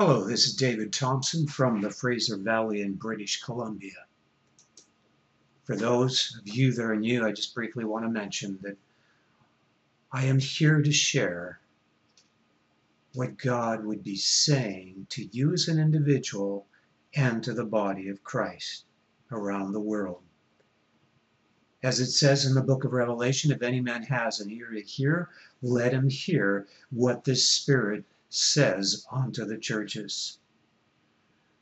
Hello, this is David Thompson from the Fraser Valley in British Columbia. For those of you that are new, I just briefly want to mention that I am here to share what God would be saying to you as an individual and to the body of Christ around the world. As it says in the book of Revelation, if any man has an ear to hear, let him hear what the Spirit says unto the churches.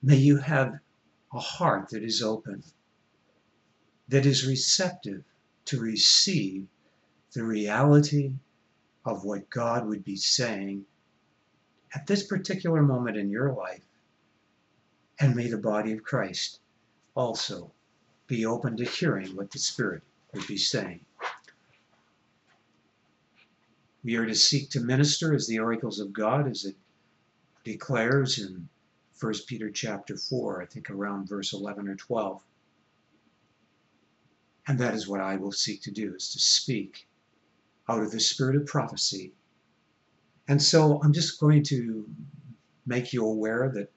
May you have a heart that is open, that is receptive to receive the reality of what God would be saying at this particular moment in your life. And may the body of Christ also be open to hearing what the Spirit would be saying. We are to seek to minister as the oracles of God, as it declares in 1 Peter chapter 4, I think around verse 11 or 12. And that is what I will seek to do, is to speak out of the spirit of prophecy. And so I'm just going to make you aware that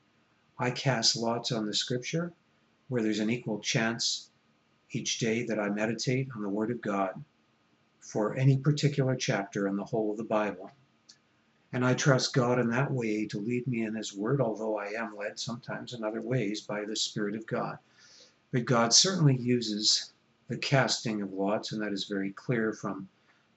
I cast lots on the scripture where there's an equal chance each day that I meditate on the Word of God for any particular chapter in the whole of the Bible. And I trust God in that way to lead me in His Word, although I am led sometimes in other ways by the Spirit of God. But God certainly uses the casting of lots, and that is very clear from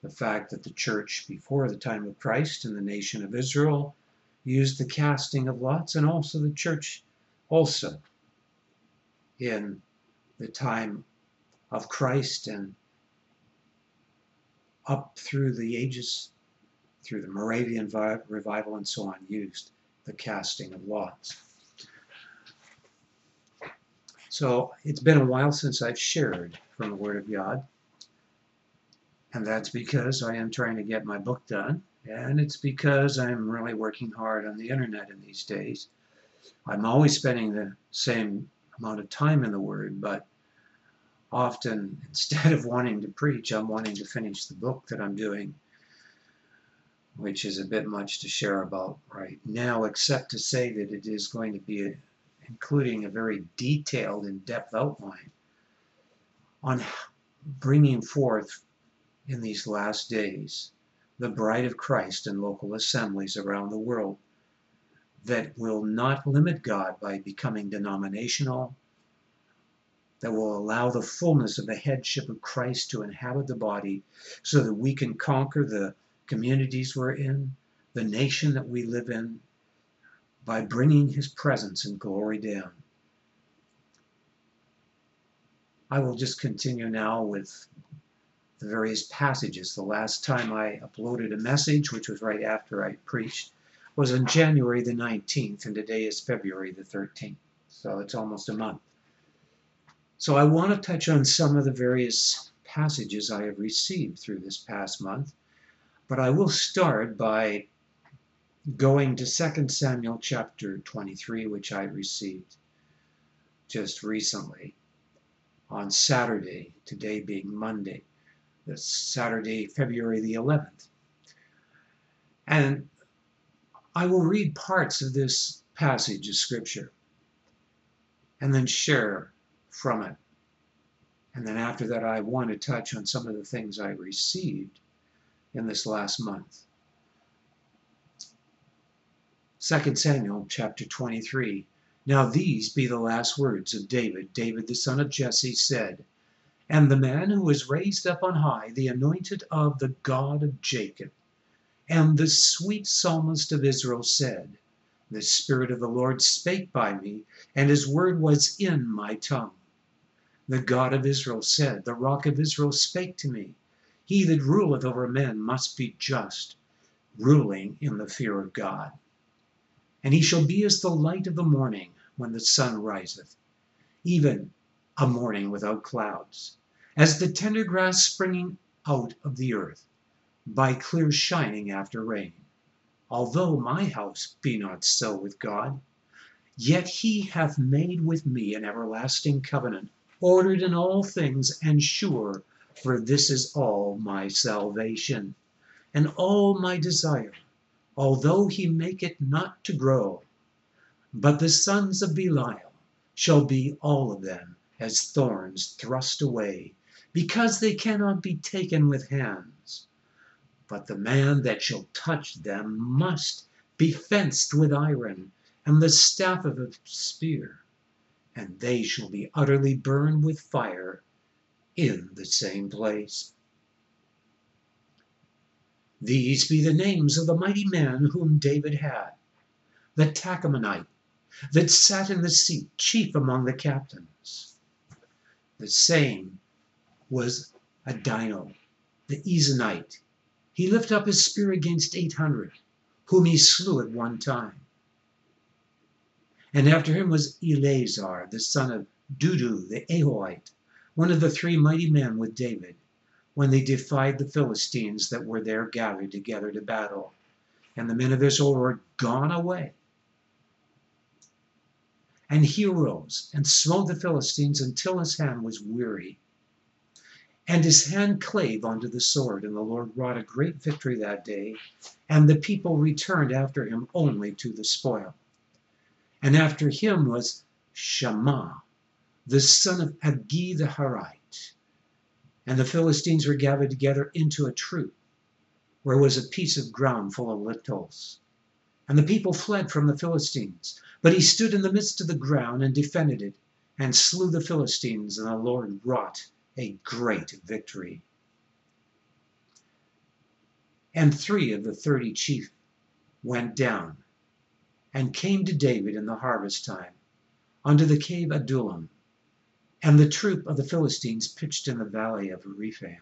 the fact that the church before the time of Christ and the nation of Israel used the casting of lots, and also the church also in the time of Christ and up through the ages, through the Moravian revival and so on, used the casting of lots. So it's been a while since I've shared from the Word of God. And that's because I am trying to get my book done. And it's because I'm really working hard on the internet in these days. I'm always spending the same amount of time in the Word, but often instead of wanting to preach, I'm wanting to finish the book that I'm doing, which is a bit much to share about right now, except to say that it is going to be a, including a very detailed, in-depth outline on bringing forth in these last days the bride of Christ in local assemblies around the world that will not limit God by becoming denominational, that will allow the fullness of the headship of Christ to inhabit the body so that we can conquer the communities we're in, the nation that we live in, by bringing his presence and glory down. I will just continue now with the various passages. The last time I uploaded a message, which was right after I preached, was on January the 19th, and today is February the 13th. So it's almost a month. So I want to touch on some of the various passages I have received through this past month, but I will start by going to 2 Samuel chapter 23, which I received just recently on Saturday, today being Monday, this Saturday, February the 11th. And I will read parts of this passage of Scripture and then share from it. And then after that, I want to touch on some of the things I received in this last month. 2 Samuel chapter 23. Now these be the last words of David. David the son of Jesse said, And the man who was raised up on high, the anointed of the God of Jacob, and the sweet psalmist of Israel said, The Spirit of the Lord spake by me, and his word was in my tongue. The God of Israel said, The rock of Israel spake to me. He that ruleth over men must be just, ruling in the fear of God. And he shall be as the light of the morning when the sun riseth, even a morning without clouds, as the tender grass springing out of the earth, by clear shining after rain. Although my house be not so with God, yet he hath made with me an everlasting covenant ordered in all things and sure, for this is all my salvation and all my desire, although he make it not to grow. But the sons of Belial shall be all of them as thorns thrust away, because they cannot be taken with hands. But the man that shall touch them must be fenced with iron, and the staff of a spear, and they shall be utterly burned with fire in the same place. These be the names of the mighty men whom David had. The Tachmonite, that sat in the seat, chief among the captains. The same was Adino, the Ezonite. He lifted up his spear against eight hundred, whom he slew at one time. And after him was Eleazar, the son of Dudu, the Ahohite, one of the three mighty men with David, when they defied the Philistines that were there gathered together to battle. And the men of Israel were gone away. And he arose and smote the Philistines until his hand was weary. And his hand clave unto the sword, and the Lord wrought a great victory that day, and the people returned after him only to the spoil. And after him was Shammah, the son of Agee the Harite. And the Philistines were gathered together into a troop, where was a piece of ground full of lentils. And the people fled from the Philistines. But he stood in the midst of the ground and defended it, and slew the Philistines, and the Lord wrought a great victory. And three of the thirty chief went down, and came to David in the harvest time, unto the cave Adullam. And the troop of the Philistines pitched in the valley of Rephaim.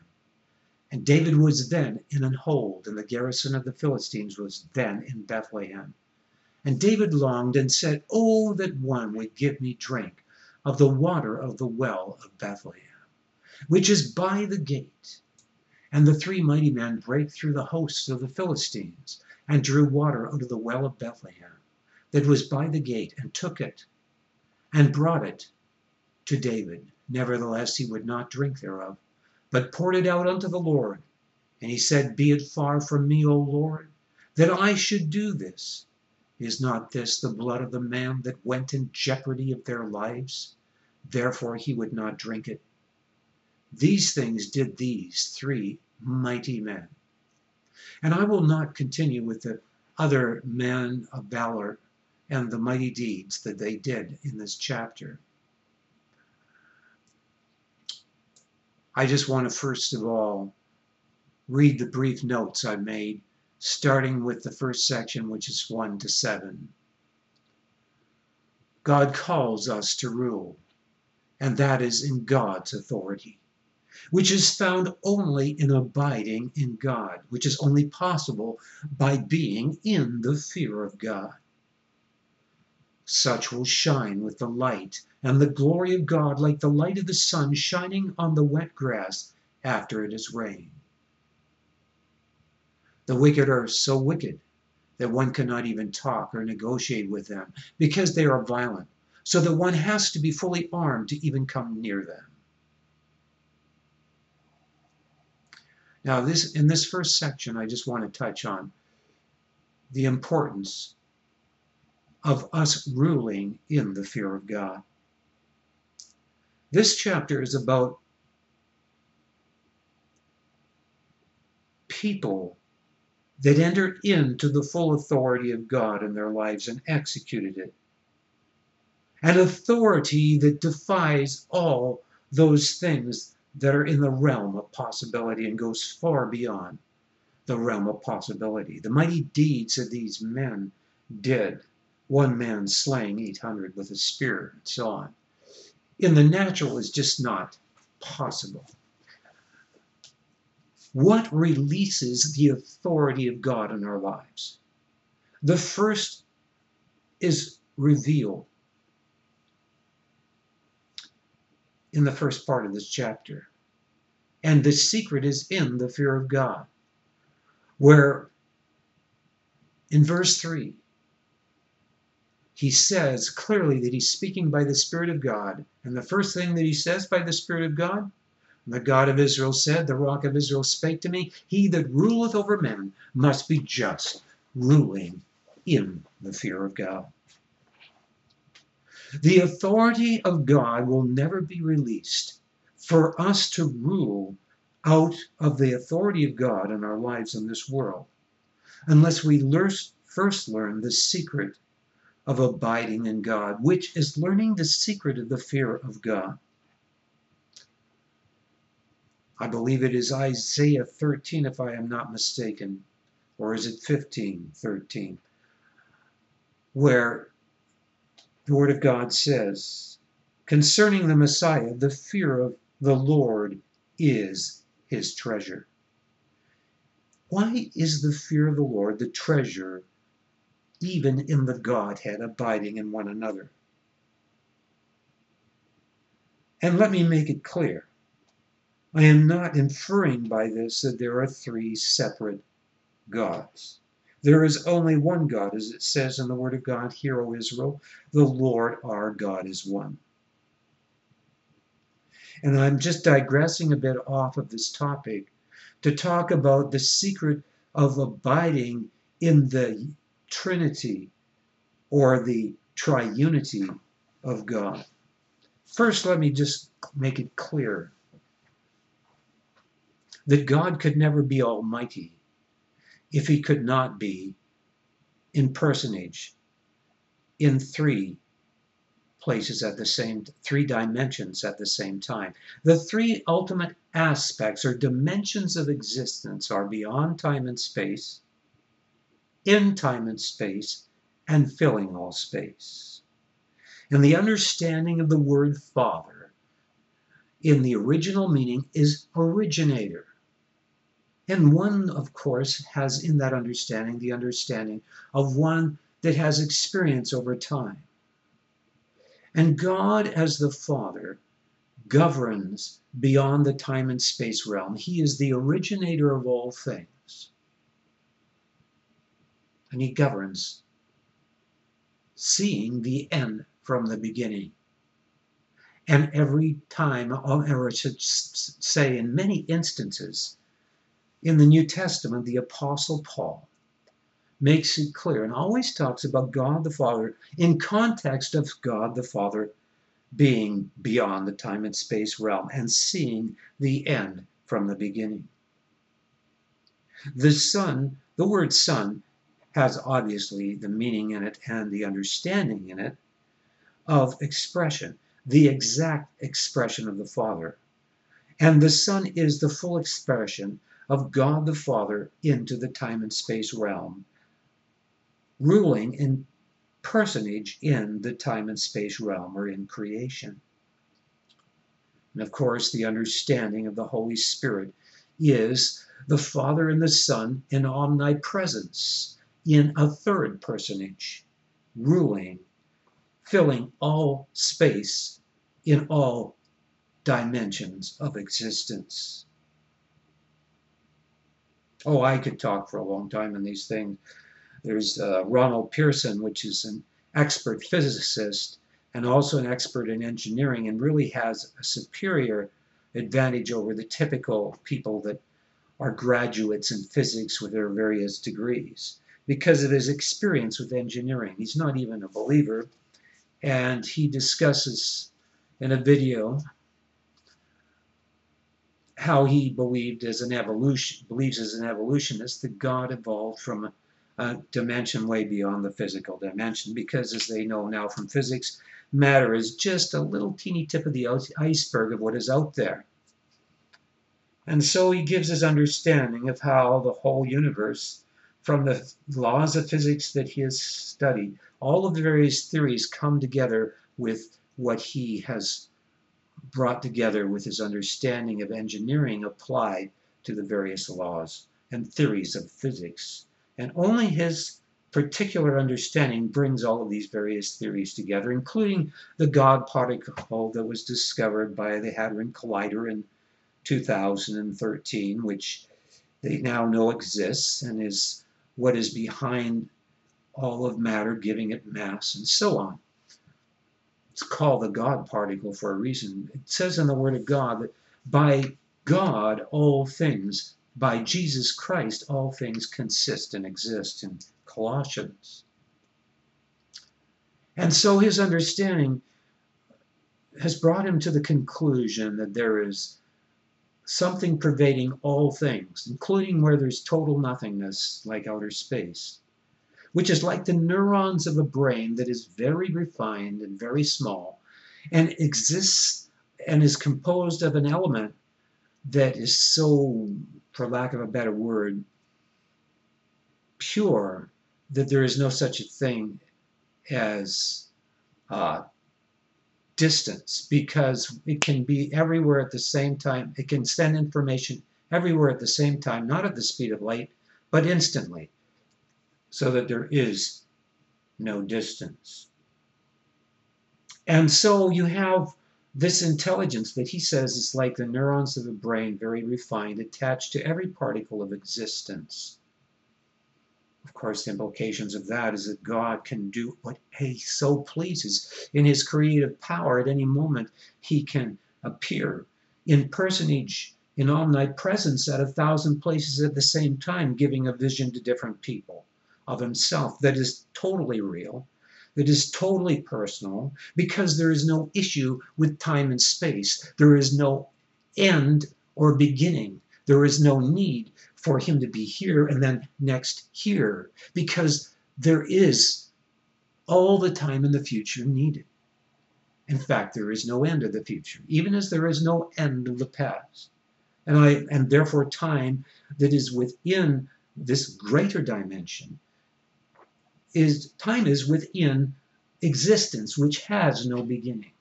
And David was then in an hold, and the garrison of the Philistines was then in Bethlehem. And David longed and said, Oh, that one would give me drink of the water of the well of Bethlehem, which is by the gate. And the three mighty men brake through the hosts of the Philistines, and drew water out of the well of Bethlehem, that was by the gate, and took it, and brought it to David. Nevertheless, he would not drink thereof, but poured it out unto the Lord. And he said, Be it far from me, O Lord, that I should do this. Is not this the blood of the man that went in jeopardy of their lives? Therefore he would not drink it. These things did these three mighty men. And I will not continue with the other men of valor and the mighty deeds that they did in this chapter. I just want to first of all read the brief notes I made starting with the first section, which is 1 to 7. God calls us to rule, and that is in God's authority, which is found only in abiding in God, which is only possible by being in the fear of God. Such will shine with the light and the glory of God like the light of the sun shining on the wet grass after it has rained. The wicked are so wicked that one cannot even talk or negotiate with them because they are violent, so that one has to be fully armed to even come near them. Now, this in this first section, I just want to touch on the importance of us ruling in the fear of God. This chapter is about people that entered into the full authority of God in their lives and executed it. An authority that defies all those things that are in the realm of possibility and goes far beyond the realm of possibility. The mighty deeds that these men did, one man slaying 800 with a spear and so on, in the natural is just not possible what releases the authority of God in our lives. The first is revealed in the first part of this chapter. And the secret is in the fear of God, where in verse 3, he says clearly that he's speaking by the Spirit of God. And the first thing that he says by the Spirit of God the God of Israel said, The rock of Israel spake to me, He that ruleth over men must be just, ruling in the fear of God. The authority of God will never be released for us to rule out of the authority of God in our lives in this world unless we first learn the secret of abiding in God, which is learning the secret of the fear of God. I believe it is Isaiah 13, if I am not mistaken, or is it 15, 13, where the Word of God says, concerning the Messiah, the fear of the Lord is his treasure. Why is the fear of the Lord the treasure even in the Godhead abiding in one another? And let me make it clear I am not inferring by this that there are three separate gods. There is only one God, as it says in the Word of God, Hear, O Israel, the Lord our God is one. And I'm just digressing a bit off of this topic to talk about the secret of abiding in the Trinity or the triunity of God. First, let me just make it clear that God could never be almighty if he could not be in personage in three places at the same three dimensions at the same time the three ultimate aspects or dimensions of existence are beyond time and space in time and space and filling all space and the understanding of the word father in the original meaning is originator and one, of course, has in that understanding the understanding of one that has experience over time. And God, as the Father, governs beyond the time and space realm. He is the originator of all things. And He governs, seeing the end from the beginning. And every time, or I should say, in many instances, in the New Testament, the Apostle Paul makes it clear and always talks about God the Father in context of God the Father being beyond the time and space realm and seeing the end from the beginning. The Son, the word Son, has obviously the meaning in it and the understanding in it of expression, the exact expression of the Father. And the Son is the full expression of God the Father into the time and space realm, ruling in personage in the time and space realm or in creation. And of course, the understanding of the Holy Spirit is the Father and the Son in omnipresence, in a third personage, ruling, filling all space in all dimensions of existence. Oh, I could talk for a long time on these things. There's uh, Ronald Pearson, which is an expert physicist and also an expert in engineering and really has a superior advantage over the typical people that are graduates in physics with their various degrees because of his experience with engineering. He's not even a believer, and he discusses in a video how he believed as an evolution believes as an evolutionist that God evolved from a, a dimension way beyond the physical dimension because as they know now from physics matter is just a little teeny tip of the iceberg of what is out there and so he gives his understanding of how the whole universe from the laws of physics that he has studied all of the various theories come together with what he has brought together with his understanding of engineering applied to the various laws and theories of physics. And only his particular understanding brings all of these various theories together, including the God particle that was discovered by the Hadron Collider in 2013, which they now know exists and is what is behind all of matter, giving it mass, and so on. It's called the God particle for a reason. It says in the Word of God that by God all things, by Jesus Christ all things consist and exist in Colossians. And so his understanding has brought him to the conclusion that there is something pervading all things, including where there's total nothingness, like outer space, which is like the neurons of a brain that is very refined and very small and exists and is composed of an element that is so, for lack of a better word, pure that there is no such a thing as uh, distance because it can be everywhere at the same time. It can send information everywhere at the same time, not at the speed of light, but instantly, so that there is no distance. And so you have this intelligence that he says is like the neurons of the brain, very refined, attached to every particle of existence. Course, the implications of that is that God can do what he so pleases. In his creative power, at any moment, he can appear in personage, in omnipresence at a thousand places at the same time, giving a vision to different people of himself that is totally real, that is totally personal, because there is no issue with time and space. There is no end or beginning. There is no need for him to be here and then next here because there is all the time in the future needed. In fact, there is no end of the future, even as there is no end of the past. And I and therefore time that is within this greater dimension is time is within existence which has no beginning.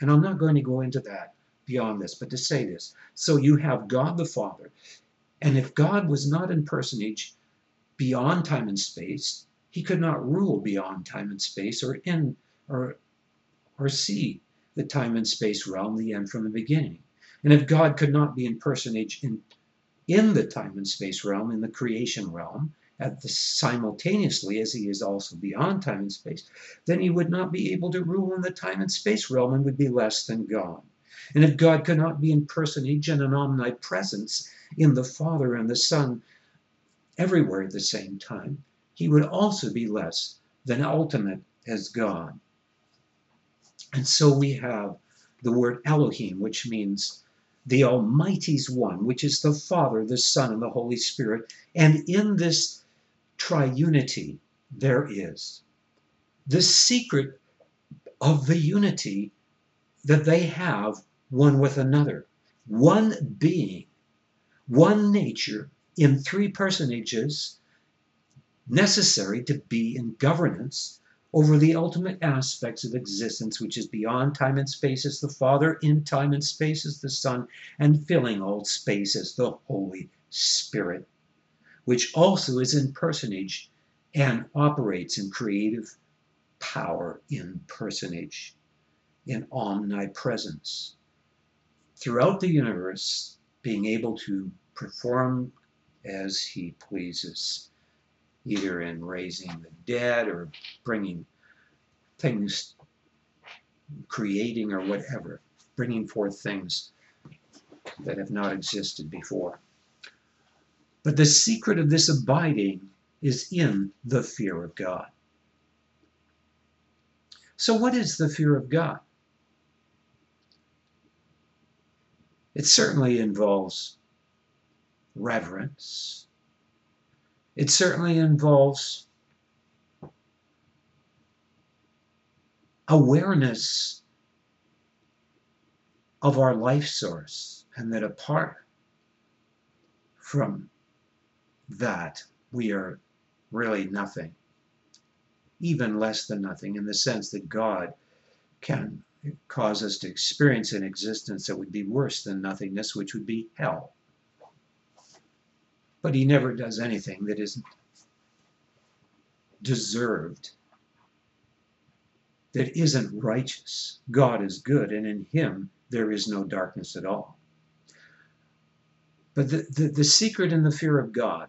And I'm not going to go into that beyond this, but to say this. So you have God the Father and if God was not in personage beyond time and space, he could not rule beyond time and space or in or or see the time and space realm, the end from the beginning. And if God could not be in personage in in the time and space realm, in the creation realm, at the simultaneously as he is also beyond time and space, then he would not be able to rule in the time and space realm and would be less than God. And if God could not be in personage and an omnipresence in the Father and the Son everywhere at the same time, he would also be less than ultimate as God. And so we have the word Elohim, which means the Almighty's one, which is the Father, the Son, and the Holy Spirit. And in this triunity, there is the secret of the unity that they have one with another. One being one nature in three personages necessary to be in governance over the ultimate aspects of existence, which is beyond time and space as the Father, in time and space as the Son, and filling all space as the Holy Spirit, which also is in personage and operates in creative power in personage, in omnipresence. Throughout the universe, being able to perform as he pleases, either in raising the dead or bringing things, creating or whatever, bringing forth things that have not existed before. But the secret of this abiding is in the fear of God. So, what is the fear of God? It certainly involves reverence. It certainly involves awareness of our life source, and that apart from that, we are really nothing, even less than nothing, in the sense that God can cause us to experience an existence that would be worse than nothingness, which would be hell. But he never does anything that isn't deserved, that isn't righteous. God is good, and in him there is no darkness at all. But the, the, the secret in the fear of God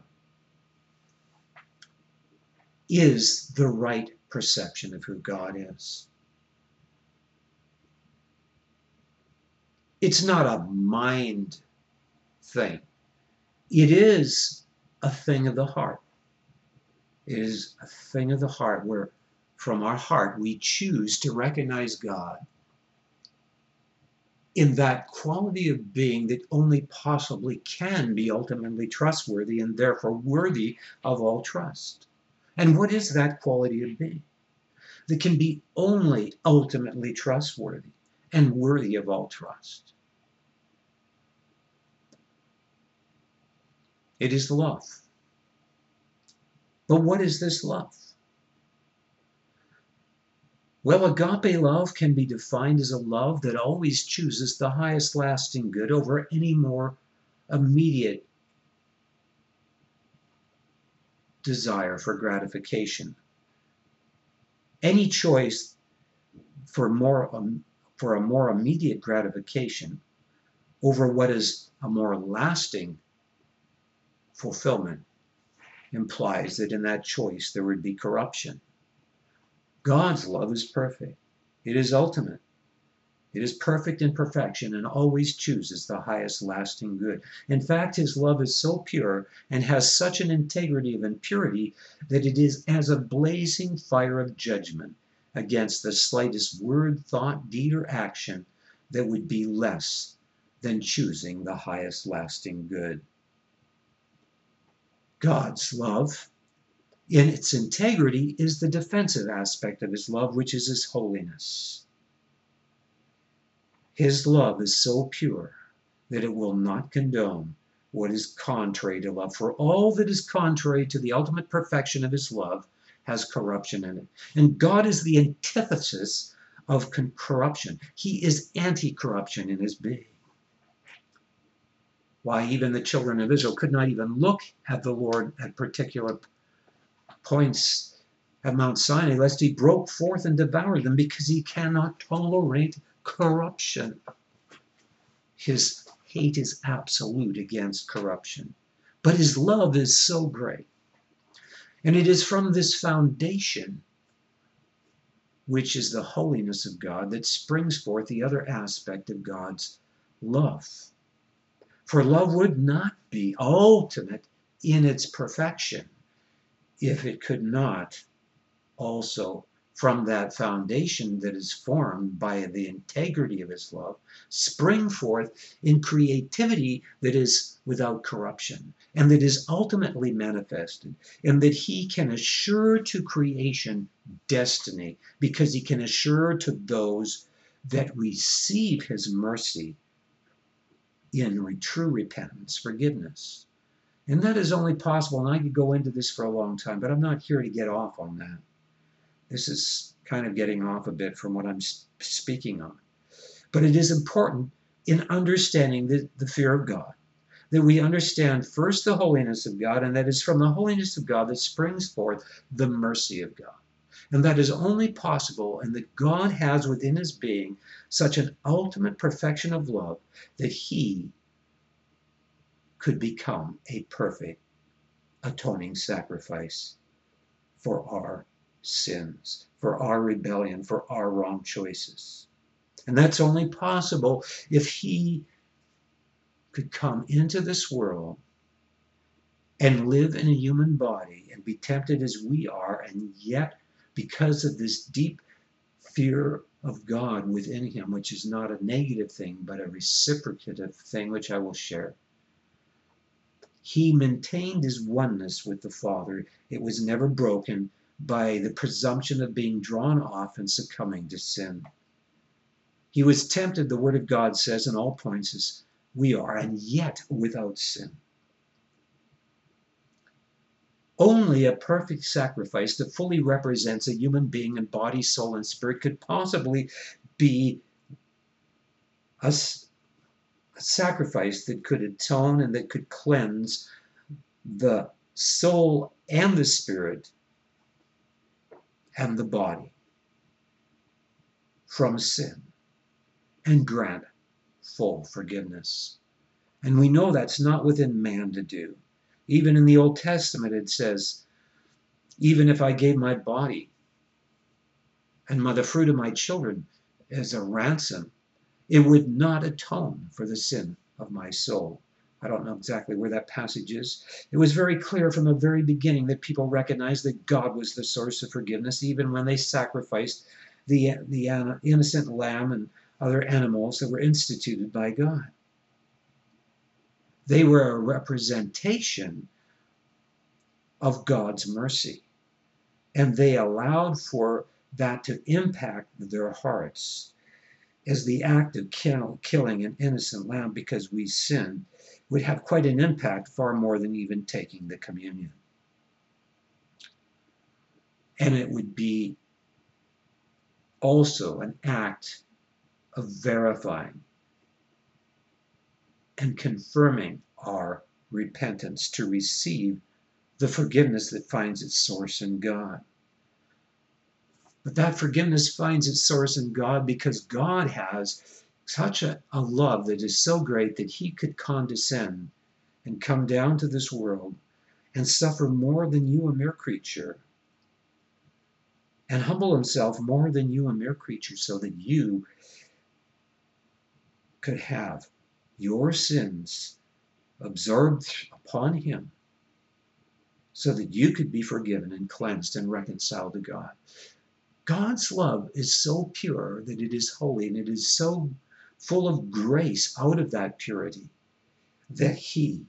is the right perception of who God is. It's not a mind thing. It is a thing of the heart. It is a thing of the heart where from our heart, we choose to recognize God in that quality of being that only possibly can be ultimately trustworthy and therefore worthy of all trust. And what is that quality of being that can be only ultimately trustworthy and worthy of all trust? It is love. But what is this love? Well, agape love can be defined as a love that always chooses the highest lasting good over any more immediate desire for gratification. Any choice for more um, for a more immediate gratification over what is a more lasting fulfillment implies that in that choice there would be corruption. God's love is perfect. It is ultimate. It is perfect in perfection and always chooses the highest lasting good. In fact, his love is so pure and has such an integrity of impurity that it is as a blazing fire of judgment against the slightest word, thought, deed, or action that would be less than choosing the highest lasting good. God's love in its integrity is the defensive aspect of his love, which is his holiness. His love is so pure that it will not condone what is contrary to love. For all that is contrary to the ultimate perfection of his love has corruption in it. And God is the antithesis of corruption. He is anti corruption in his being. Why, even the children of Israel could not even look at the Lord at particular points at Mount Sinai, lest he broke forth and devoured them, because he cannot tolerate corruption. His hate is absolute against corruption. But his love is so great. And it is from this foundation, which is the holiness of God, that springs forth the other aspect of God's love. For love would not be ultimate in its perfection if it could not also from that foundation that is formed by the integrity of his love spring forth in creativity that is without corruption and that is ultimately manifested and that he can assure to creation destiny because he can assure to those that receive his mercy in true repentance forgiveness and that is only possible, and I could go into this for a long time, but I'm not here to get off on that. This is kind of getting off a bit from what I'm speaking on. But it is important in understanding the, the fear of God that we understand first the holiness of God, and that is from the holiness of God that springs forth the mercy of God. And that is only possible, and that God has within his being such an ultimate perfection of love that he could become a perfect atoning sacrifice for our sins, for our rebellion, for our wrong choices. And that's only possible if He could come into this world and live in a human body and be tempted as we are, and yet, because of this deep fear of God within him, which is not a negative thing, but a reciprocative thing, which I will share, he maintained his oneness with the Father. It was never broken by the presumption of being drawn off and succumbing to sin. He was tempted, the Word of God says, in all points as we are, and yet without sin. Only a perfect sacrifice that fully represents a human being in body, soul, and spirit could possibly be a, a sacrifice that could atone and that could cleanse the soul and the spirit and the body from sin and grant full forgiveness. And we know that's not within man to do. Even in the Old Testament, it says, even if I gave my body and the fruit of my children as a ransom, it would not atone for the sin of my soul. I don't know exactly where that passage is. It was very clear from the very beginning that people recognized that God was the source of forgiveness, even when they sacrificed the, the innocent lamb and other animals that were instituted by God. They were a representation of God's mercy. And they allowed for that to impact their hearts as the act of kill, killing an innocent lamb because we sin would have quite an impact, far more than even taking the communion. And it would be also an act of verifying and confirming our repentance to receive the forgiveness that finds its source in God. But that forgiveness finds its source in God because God has such a, a love that is so great that he could condescend and come down to this world and suffer more than you, a mere creature, and humble himself more than you, a mere creature, so that you could have your sins absorbed upon him so that you could be forgiven and cleansed and reconciled to God. God's love is so pure that it is holy and it is so full of grace out of that purity that he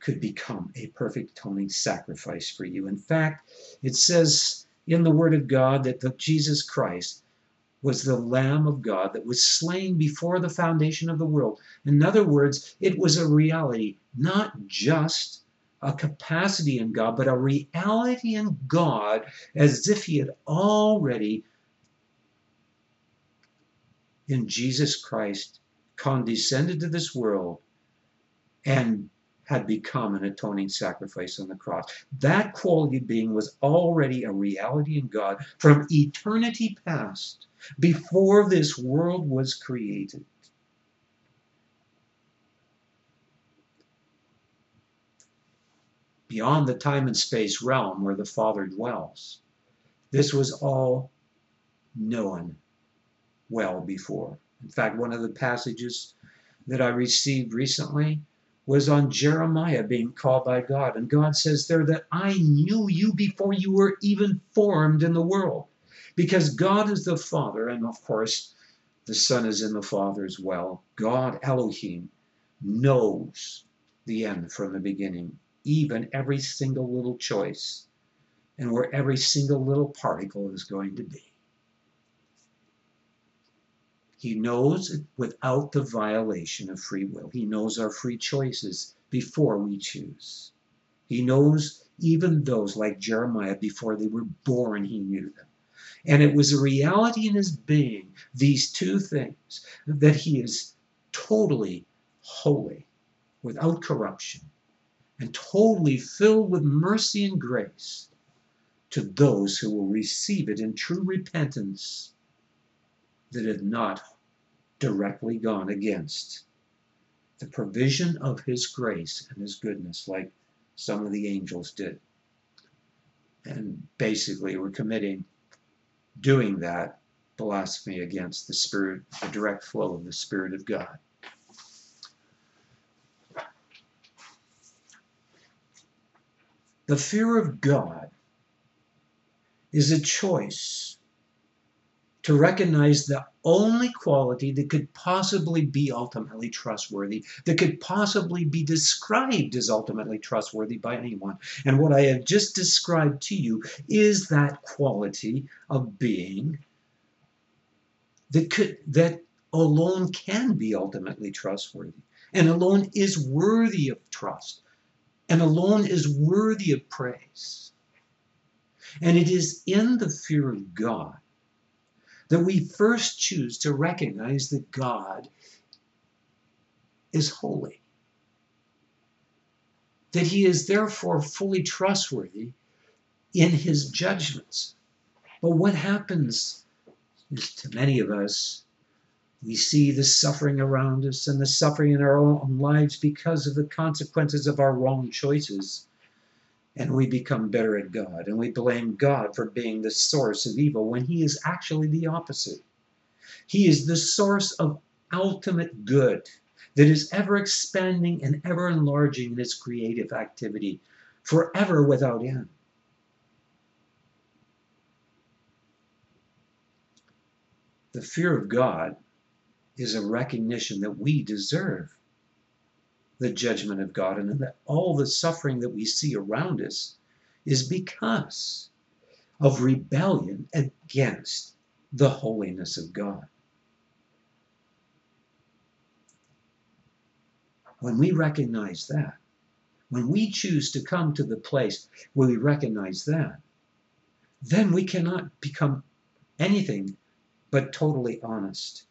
could become a perfect atoning sacrifice for you. In fact, it says in the Word of God that the Jesus Christ was the Lamb of God that was slain before the foundation of the world. In other words, it was a reality, not just a capacity in God, but a reality in God as if He had already, in Jesus Christ, condescended to this world and had become an atoning sacrifice on the cross. That quality of being was already a reality in God from eternity past before this world was created. Beyond the time and space realm where the Father dwells, this was all known well before. In fact, one of the passages that I received recently was on Jeremiah being called by God. And God says there that I knew you before you were even formed in the world. Because God is the Father, and of course, the Son is in the Father as well. God, Elohim, knows the end from the beginning, even every single little choice, and where every single little particle is going to be. He knows it without the violation of free will. He knows our free choices before we choose. He knows even those like Jeremiah before they were born, he knew them. And it was a reality in his being, these two things, that he is totally holy, without corruption, and totally filled with mercy and grace to those who will receive it in true repentance that had not directly gone against the provision of his grace and his goodness, like some of the angels did. And basically, we're committing doing that blasphemy against the Spirit, the direct flow of the Spirit of God. The fear of God is a choice to recognize the only quality that could possibly be ultimately trustworthy, that could possibly be described as ultimately trustworthy by anyone. And what I have just described to you is that quality of being that could that alone can be ultimately trustworthy and alone is worthy of trust and alone is worthy of praise. And it is in the fear of God that we first choose to recognize that God is holy. That he is therefore fully trustworthy in his judgments. But what happens is to many of us, we see the suffering around us and the suffering in our own lives because of the consequences of our wrong choices and we become bitter at God and we blame God for being the source of evil when He is actually the opposite. He is the source of ultimate good. that is ever expanding and ever enlarging in its creative activity, forever without end. The fear of God is a recognition that we deserve the judgment of God and that all the suffering that we see around us is because of rebellion against the holiness of God. When we recognize that, when we choose to come to the place where we recognize that, then we cannot become anything but totally honest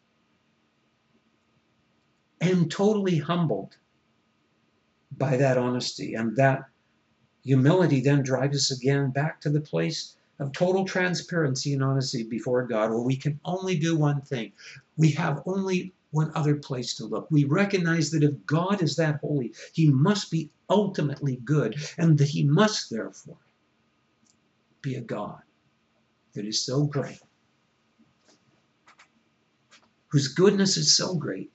and totally humbled by that honesty. And that humility then drives us again back to the place of total transparency and honesty before God, where we can only do one thing. We have only one other place to look. We recognize that if God is that holy, he must be ultimately good, and that he must therefore be a God that is so great, whose goodness is so great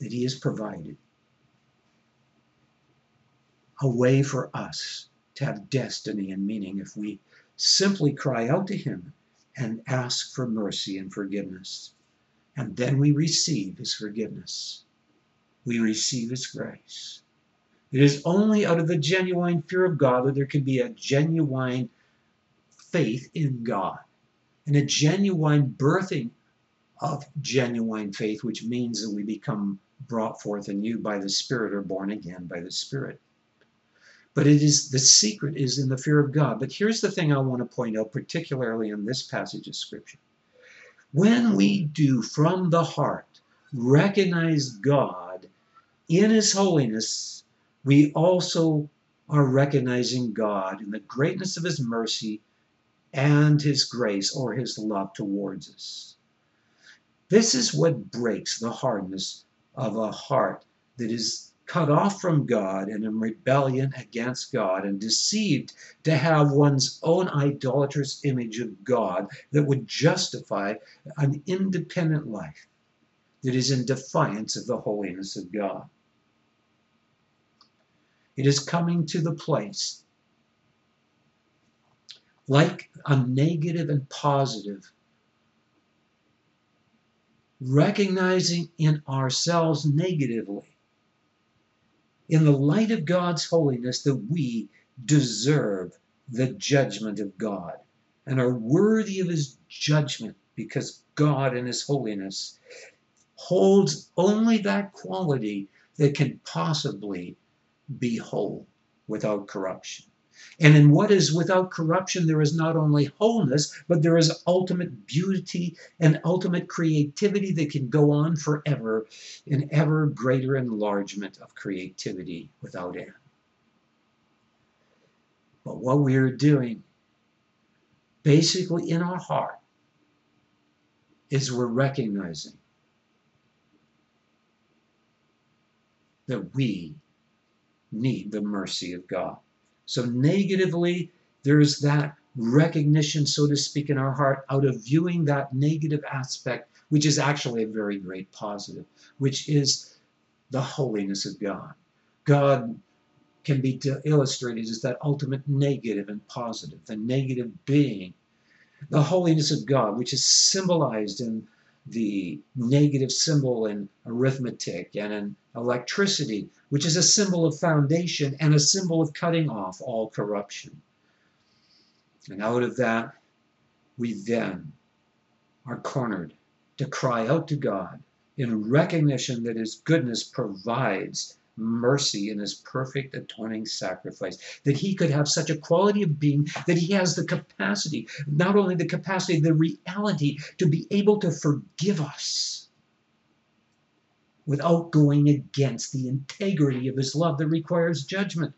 that he has provided a way for us to have destiny and meaning if we simply cry out to him and ask for mercy and forgiveness. And then we receive his forgiveness. We receive his grace. It is only out of the genuine fear of God that there can be a genuine faith in God and a genuine birthing of genuine faith, which means that we become brought forth anew by the Spirit or born again by the Spirit. But it is the secret is in the fear of God. But here's the thing I want to point out, particularly in this passage of Scripture. When we do from the heart recognize God in His holiness, we also are recognizing God in the greatness of His mercy and His grace or His love towards us. This is what breaks the hardness of a heart that is cut off from God and in rebellion against God and deceived to have one's own idolatrous image of God that would justify an independent life that is in defiance of the holiness of God. It is coming to the place like a negative and positive recognizing in ourselves negatively in the light of God's holiness that we deserve the judgment of God and are worthy of his judgment because God in his holiness holds only that quality that can possibly be whole without corruption. And in what is without corruption, there is not only wholeness, but there is ultimate beauty and ultimate creativity that can go on forever in ever greater enlargement of creativity without end. But what we are doing, basically in our heart, is we're recognizing that we need the mercy of God. So, negatively, there's that recognition, so to speak, in our heart out of viewing that negative aspect, which is actually a very great positive, which is the holiness of God. God can be illustrated as that ultimate negative and positive, the negative being. The holiness of God, which is symbolized in the negative symbol in arithmetic and in electricity, which is a symbol of foundation and a symbol of cutting off all corruption. And out of that, we then are cornered to cry out to God in recognition that His goodness provides mercy in his perfect atoning sacrifice. That he could have such a quality of being that he has the capacity, not only the capacity, the reality to be able to forgive us without going against the integrity of his love that requires judgment,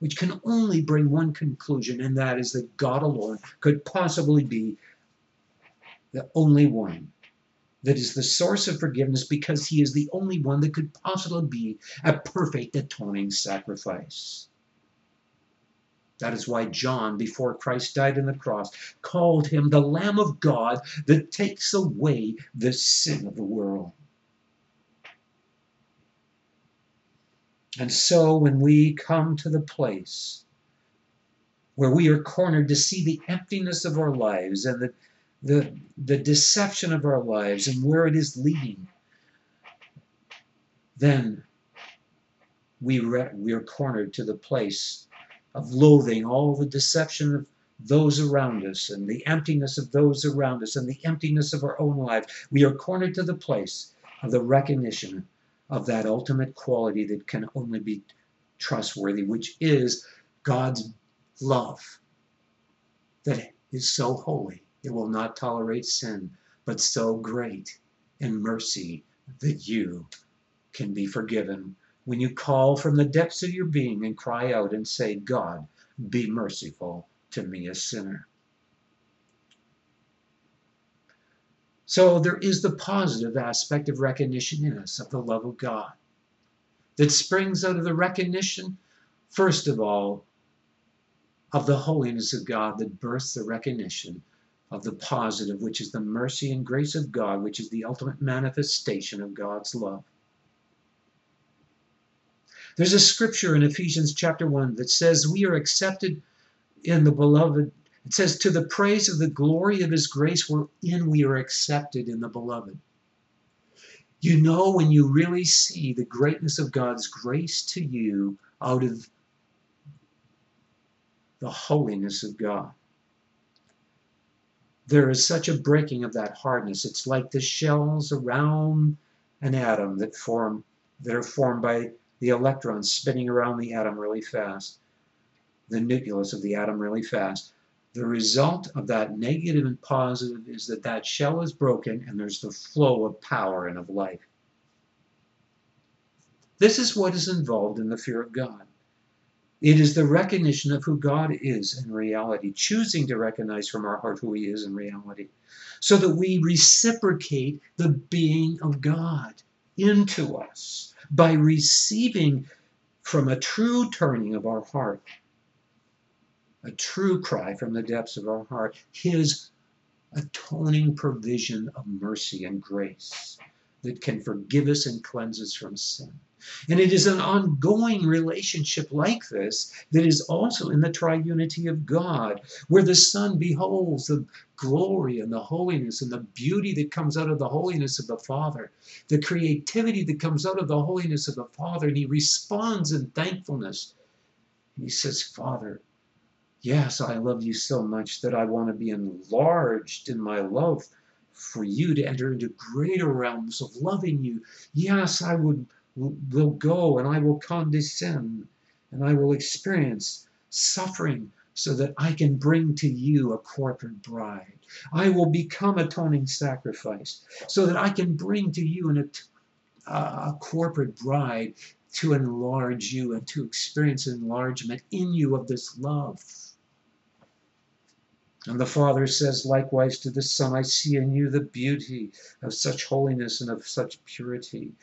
which can only bring one conclusion, and that is that God alone could possibly be the only one that is the source of forgiveness because he is the only one that could possibly be a perfect atoning sacrifice. That is why John, before Christ died on the cross, called him the Lamb of God that takes away the sin of the world. And so when we come to the place where we are cornered to see the emptiness of our lives and the, the, the deception of our lives and where it is leading, then we, re- we are cornered to the place of loathing all the deception of those around us and the emptiness of those around us and the emptiness of our own lives. We are cornered to the place of the recognition of that ultimate quality that can only be trustworthy, which is God's love that is so holy it will not tolerate sin, but so great in mercy that you can be forgiven when you call from the depths of your being and cry out and say, God, be merciful to me, a sinner. So there is the positive aspect of recognition in us of the love of God that springs out of the recognition, first of all, of the holiness of God that births the recognition of the positive, which is the mercy and grace of God, which is the ultimate manifestation of God's love. There's a scripture in Ephesians chapter 1 that says we are accepted in the beloved. It says, To the praise of the glory of his grace, wherein we are accepted in the beloved. You know, when you really see the greatness of God's grace to you out of the holiness of God. There is such a breaking of that hardness. It's like the shells around an atom that form that are formed by the electrons spinning around the atom really fast, the nucleus of the atom really fast. The result of that negative and positive is that that shell is broken and there's the flow of power and of life. This is what is involved in the fear of God. It is the recognition of who God is in reality, choosing to recognize from our heart who He is in reality, so that we reciprocate the being of God into us by receiving from a true turning of our heart, a true cry from the depths of our heart, His atoning provision of mercy and grace that can forgive us and cleanse us from sin. And it is an ongoing relationship like this that is also in the triunity of God, where the Son beholds the glory and the holiness and the beauty that comes out of the holiness of the Father, the creativity that comes out of the holiness of the Father, and he responds in thankfulness. And he says, Father, yes, I love you so much that I want to be enlarged in my love for you to enter into greater realms of loving you. Yes, I would will go and I will condescend and I will experience suffering so that I can bring to you a corporate bride. I will become atoning sacrifice so that I can bring to you an, a corporate bride to enlarge you and to experience enlargement in you of this love. And the Father says likewise to the Son, I see in you the beauty of such holiness and of such purity,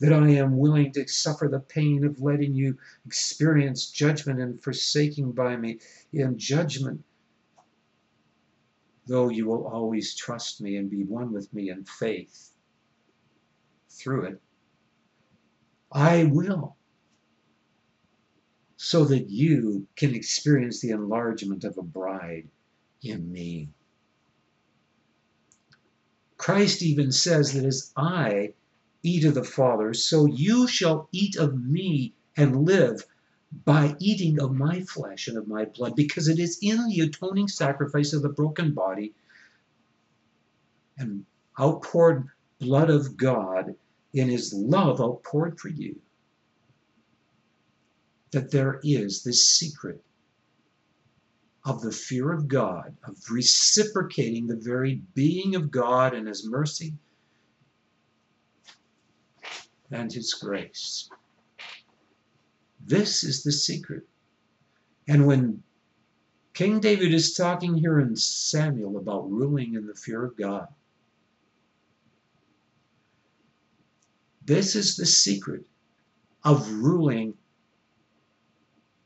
that I am willing to suffer the pain of letting you experience judgment and forsaking by me in judgment, though you will always trust me and be one with me in faith through it. I will so that you can experience the enlargement of a bride in me. Christ even says that as I eat of the Father, so you shall eat of me and live by eating of my flesh and of my blood, because it is in the atoning sacrifice of the broken body and outpoured blood of God in his love outpoured for you that there is this secret of the fear of God, of reciprocating the very being of God and His mercy and His grace. This is the secret. And when King David is talking here in Samuel about ruling in the fear of God, this is the secret of ruling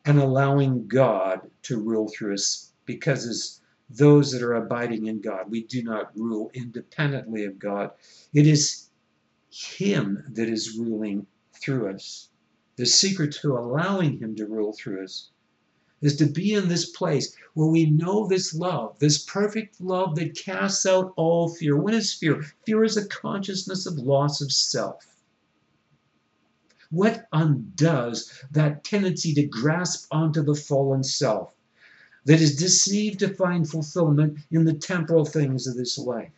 and allowing God to rule through us because as those that are abiding in God, we do not rule independently of God. It is Him that is ruling through us. The secret to allowing Him to rule through us is to be in this place where we know this love, this perfect love that casts out all fear. What is fear? Fear is a consciousness of loss of self. What undoes that tendency to grasp onto the fallen self that is deceived to find fulfillment in the temporal things of this life?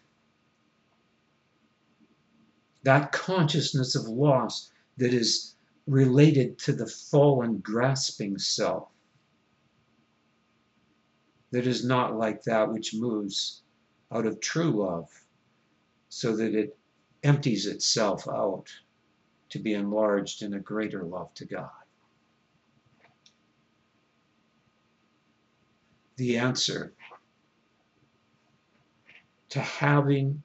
That consciousness of loss that is related to the fallen grasping self that is not like that which moves out of true love so that it empties itself out to be enlarged in a greater love to God. The answer to having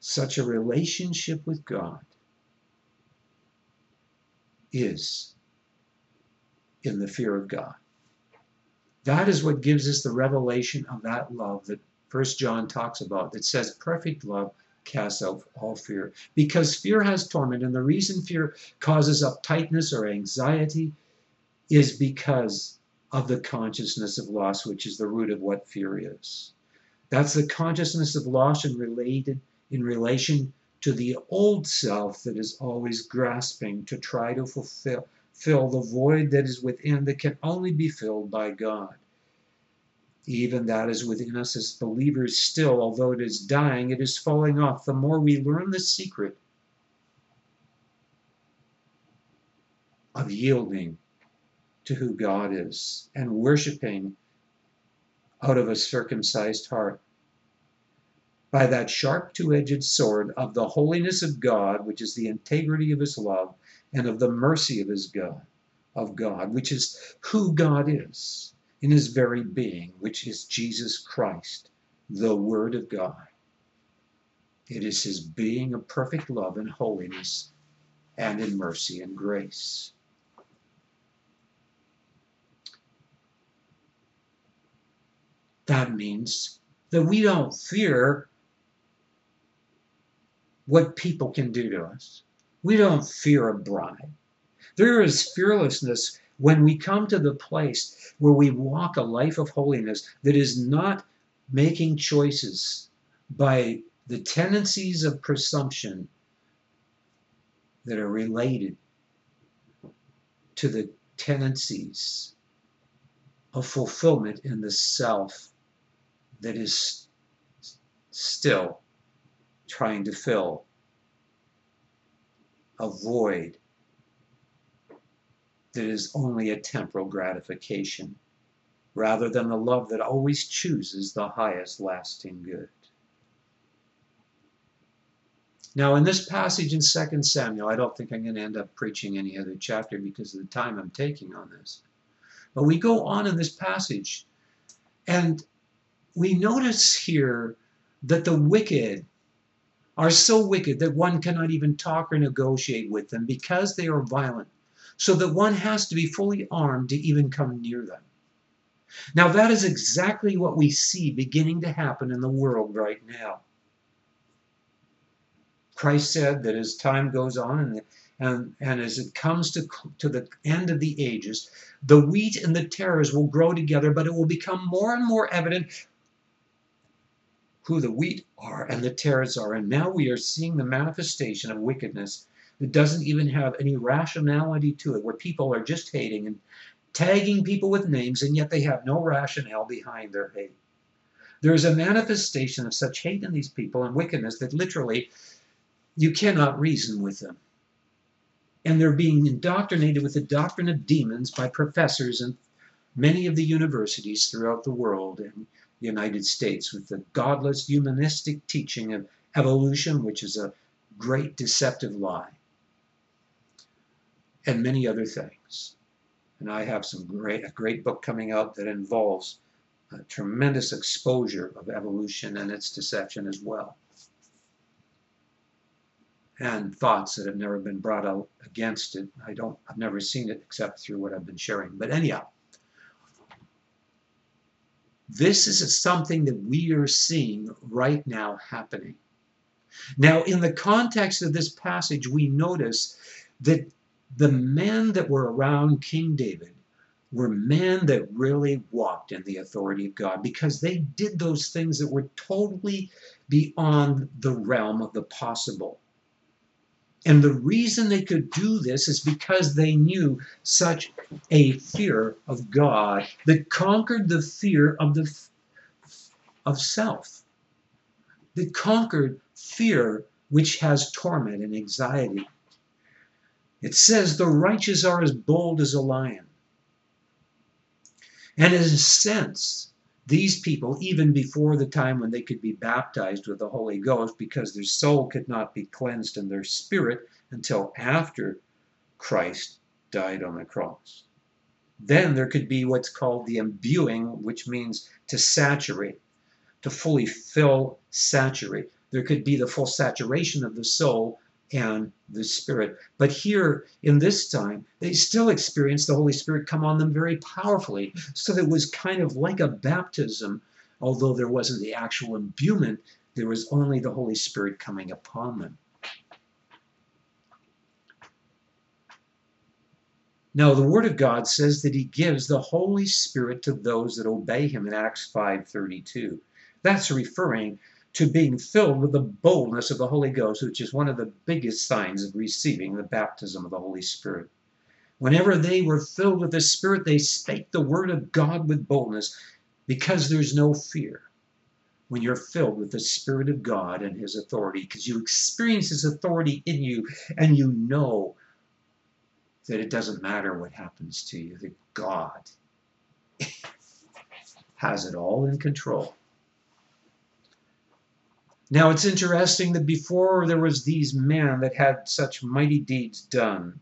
such a relationship with God is in the fear of God. That is what gives us the revelation of that love that First John talks about that says perfect love casts out all fear. Because fear has torment, and the reason fear causes uptightness or anxiety is because of the consciousness of loss, which is the root of what fear is. That's the consciousness of loss related in relation to the old self that is always grasping to try to fulfill fill the void that is within that can only be filled by God. Even that is within us as believers still, although it is dying, it is falling off. The more we learn the secret of yielding to who God is and worshiping out of a circumcised heart, by that sharp two edged sword of the holiness of God, which is the integrity of his love, and of the mercy of his God, of God, which is who God is in his very being, which is Jesus Christ, the Word of God. It is his being of perfect love and holiness and in mercy and grace. That means that we don't fear what people can do to us. We don't fear a bribe. There is fearlessness when we come to the place where we walk a life of holiness that is not making choices by the tendencies of presumption that are related to the tendencies of fulfillment in the self that is still trying to fill a void that is only a temporal gratification, rather than the love that always chooses the highest lasting good. Now, in this passage in 2 Samuel, I don't think I'm going to end up preaching any other chapter because of the time I'm taking on this. But we go on in this passage, and we notice here that the wicked are so wicked that one cannot even talk or negotiate with them because they are violent, so that one has to be fully armed to even come near them. Now, that is exactly what we see beginning to happen in the world right now. Christ said that as time goes on and, and, and as it comes to, to the end of the ages, the wheat and the tares will grow together, but it will become more and more evident who the wheat are and the tares are. And now we are seeing the manifestation of wickedness that doesn't even have any rationality to it, where people are just hating and tagging people with names, and yet they have no rationale behind their hate. There is a manifestation of such hate in these people and wickedness that literally you cannot reason with them. And they're being indoctrinated with the doctrine of demons by professors in many of the universities throughout the world. And United States with the godless humanistic teaching of evolution, which is a great deceptive lie, and many other things. And I have some great a great book coming out that involves a tremendous exposure of evolution and its deception as well. And thoughts that have never been brought out against it. I don't I've never seen it except through what I've been sharing. But anyhow, this is something that we are seeing right now happening. Now, in the context of this passage, we notice that the men that were around King David were men that really walked in the authority of God because they did those things that were totally beyond the realm of the possible. And the reason they could do this is because they knew such a fear of God that conquered the fear of the of self. That conquered fear which has torment and anxiety. It says the righteous are as bold as a lion. And in a sense, these people, even before the time when they could be baptized with the Holy Ghost, because their soul could not be cleansed in their spirit until after Christ died on the cross. Then there could be what's called the imbuing, which means to saturate, to fully fill, saturate. There could be the full saturation of the soul and the Spirit. But here in this time, they still experienced the Holy Spirit come on them very powerfully. So it was kind of like a baptism, although there wasn't the actual imbuement, there was only the Holy Spirit coming upon them. Now, the Word of God says that He gives the Holy Spirit to those that obey Him in Acts 5.32. That's referring to being filled with the boldness of the Holy Ghost, which is one of the biggest signs of receiving the baptism of the Holy Spirit. Whenever they were filled with the Spirit, they spake the word of God with boldness because there's no fear when you're filled with the Spirit of God and His authority, because you experience His authority in you and you know that it doesn't matter what happens to you, that God has it all in control. Now it's interesting that before there was these men that had such mighty deeds done,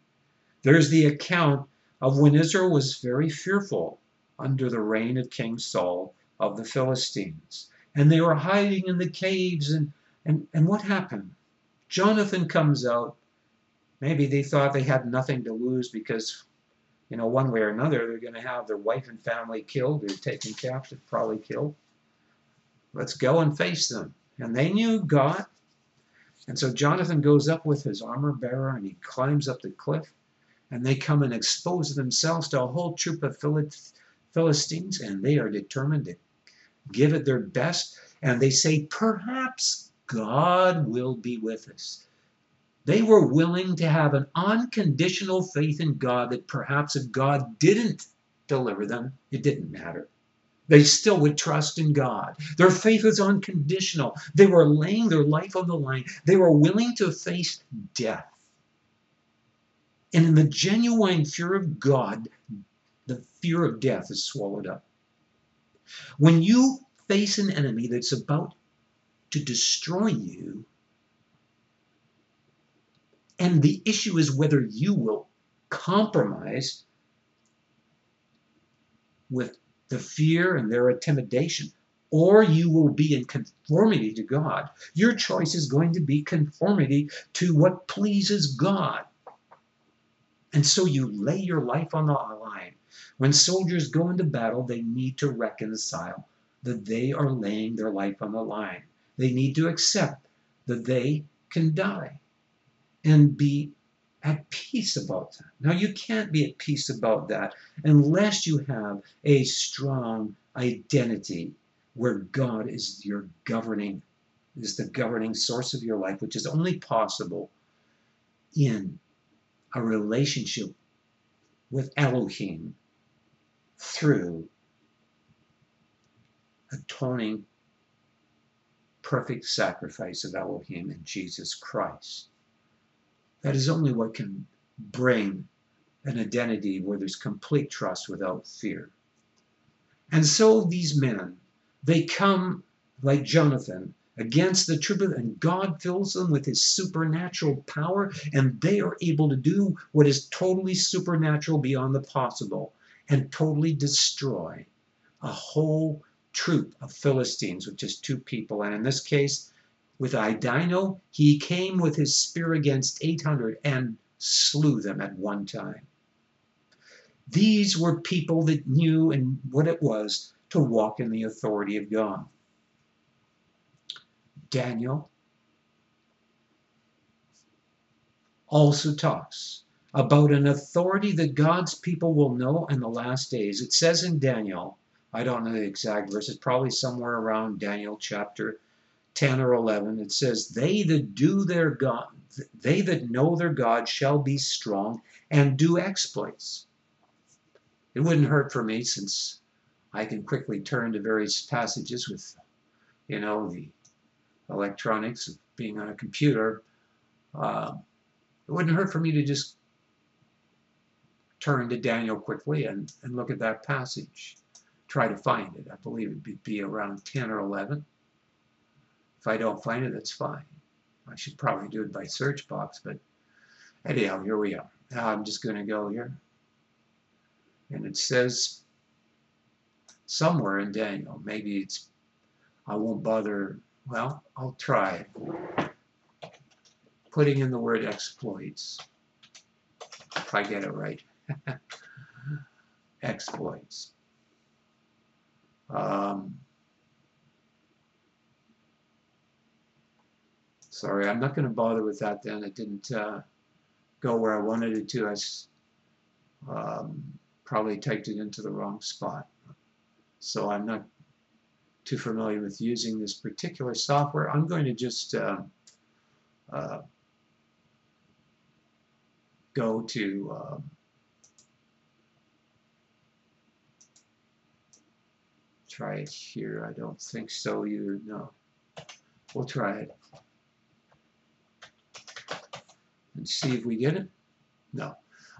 there's the account of when Israel was very fearful under the reign of King Saul of the Philistines. And they were hiding in the caves and, and, and what happened? Jonathan comes out. Maybe they thought they had nothing to lose because, you know, one way or another, they're going to have their wife and family killed or taken captive, probably killed. Let's go and face them. And they knew God. And so Jonathan goes up with his armor bearer and he climbs up the cliff. And they come and expose themselves to a whole troop of Philistines. And they are determined to give it their best. And they say, perhaps God will be with us. They were willing to have an unconditional faith in God that perhaps if God didn't deliver them, it didn't matter. They still would trust in God. Their faith was unconditional. They were laying their life on the line. They were willing to face death. And in the genuine fear of God, the fear of death is swallowed up. When you face an enemy that's about to destroy you, and the issue is whether you will compromise with the fear and their intimidation, or you will be in conformity to God. Your choice is going to be conformity to what pleases God. And so you lay your life on the line. When soldiers go into battle, they need to reconcile that they are laying their life on the line. They need to accept that they can die and be at peace about that. Now, you can't be at peace about that unless you have a strong identity where God is your governing, is the governing source of your life, which is only possible in a relationship with Elohim through atoning perfect sacrifice of Elohim in Jesus Christ. That is only what can bring an identity where there's complete trust without fear. And so these men, they come like Jonathan against the tribute, and God fills them with his supernatural power, and they are able to do what is totally supernatural beyond the possible and totally destroy a whole troop of Philistines with just two people. And in this case, with Adino, he came with his spear against 800 and slew them at one time. These were people that knew and what it was to walk in the authority of God. Daniel also talks about an authority that God's people will know in the last days. It says in Daniel, I don't know the exact verse, it's probably somewhere around Daniel chapter 10 or 11. It says, They that do their God, they that know their God shall be strong and do exploits. It wouldn't hurt for me since I can quickly turn to various passages with, you know, the electronics of being on a computer. Uh, it wouldn't hurt for me to just turn to Daniel quickly and, and look at that passage. Try to find it. I believe it would be around 10 or 11. I don't find it, that's fine. I should probably do it by search box, but anyhow, here we are. Now I'm just going to go here. And it says somewhere in Daniel, maybe it's, I won't bother, well, I'll try putting in the word exploits, if I get it right. exploits. Um, sorry, I'm not going to bother with that then. It didn't uh, go where I wanted it to. I um, probably typed it into the wrong spot. So I'm not too familiar with using this particular software. I'm going to just uh, uh, go to um, try it here. I don't think so either. No. We'll try it. And see if we get it. No.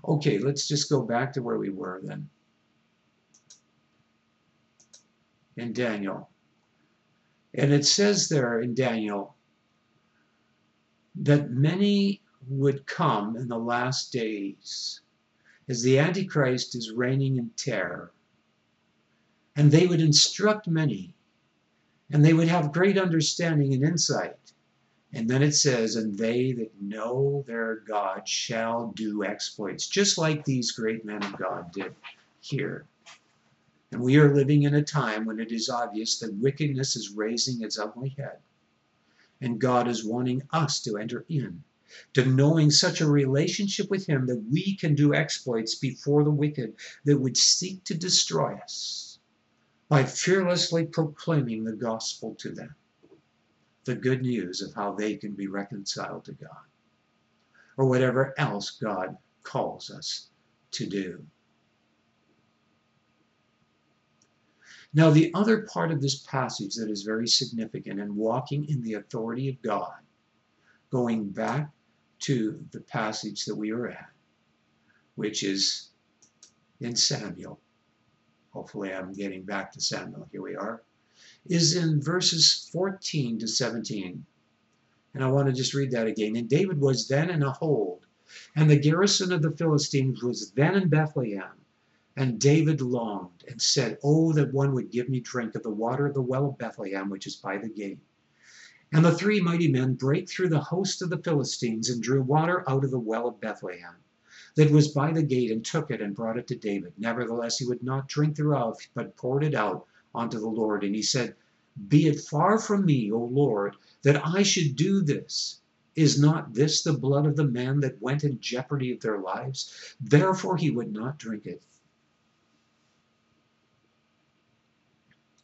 Okay, let's just go back to where we were then. In Daniel. And it says there in Daniel that many would come in the last days as the Antichrist is reigning in terror and they would instruct many, and they would have great understanding and insight. And then it says, and they that know their God shall do exploits, just like these great men of God did here. And we are living in a time when it is obvious that wickedness is raising its ugly head. And God is wanting us to enter in, to knowing such a relationship with Him that we can do exploits before the wicked that would seek to destroy us by fearlessly proclaiming the gospel to them, the good news of how they can be reconciled to God, or whatever else God calls us to do. Now, the other part of this passage that is very significant in walking in the authority of God, going back to the passage that we were at, which is in Samuel. Hopefully I'm getting back to Samuel, here we are, is in verses 14 to 17. And I want to just read that again. And David was then in a hold, and the garrison of the Philistines was then in Bethlehem. And David longed and said, Oh, that one would give me drink of the water of the well of Bethlehem, which is by the gate. And the three mighty men brake through the host of the Philistines and drew water out of the well of Bethlehem that was by the gate and took it and brought it to David. Nevertheless, he would not drink thereof, but poured it out unto the Lord. And he said, Be it far from me, O Lord, that I should do this. Is not this the blood of the men that went in jeopardy of their lives? Therefore he would not drink it.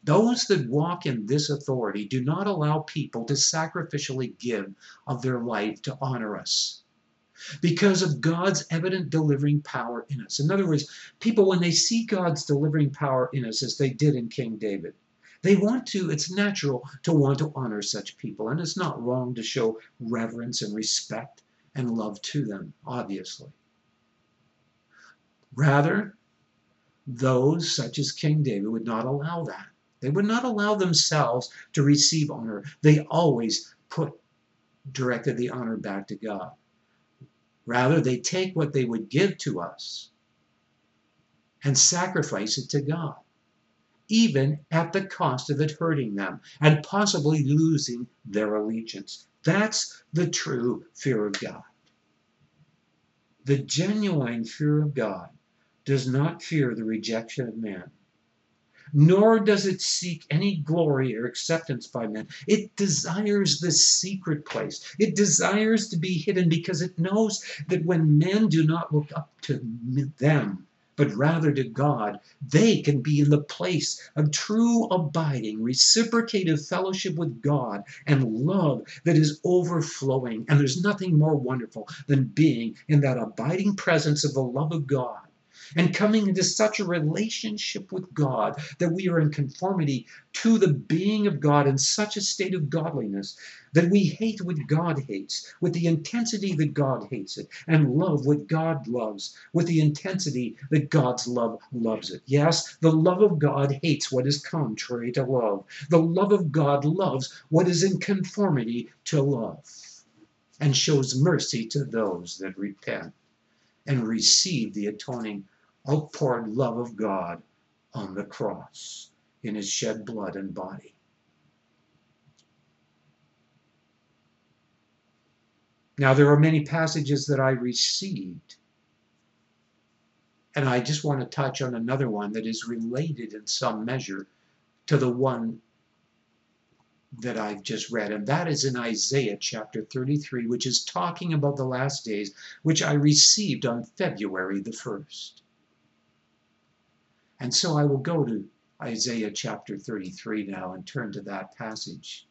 Those that walk in this authority do not allow people to sacrificially give of their life to honor us because of God's evident delivering power in us. In other words, people, when they see God's delivering power in us, as they did in King David, they want to, it's natural to want to honor such people. And it's not wrong to show reverence and respect and love to them, obviously. Rather, those such as King David would not allow that. They would not allow themselves to receive honor. They always put directed the honor back to God. Rather, they take what they would give to us and sacrifice it to God, even at the cost of it hurting them and possibly losing their allegiance. That's the true fear of God. The genuine fear of God does not fear the rejection of man, nor does it seek any glory or acceptance by men. It desires the secret place. It desires to be hidden because it knows that when men do not look up to them, but rather to God, they can be in the place of true abiding, reciprocative fellowship with God and love that is overflowing. And there's nothing more wonderful than being in that abiding presence of the love of God and coming into such a relationship with God that we are in conformity to the being of God in such a state of godliness that we hate what God hates with the intensity that God hates it and love what God loves with the intensity that God's love loves it. Yes, the love of God hates what is contrary to love. The love of God loves what is in conformity to love and shows mercy to those that repent and receive the atoning outpoured love of God on the cross in his shed blood and body. Now, there are many passages that I received, and I just want to touch on another one that is related in some measure to the one that I've just read, and that is in Isaiah chapter 33, which is talking about the last days, which I received on February the 1st. And so I will go to Isaiah chapter 33 now and turn to that passage.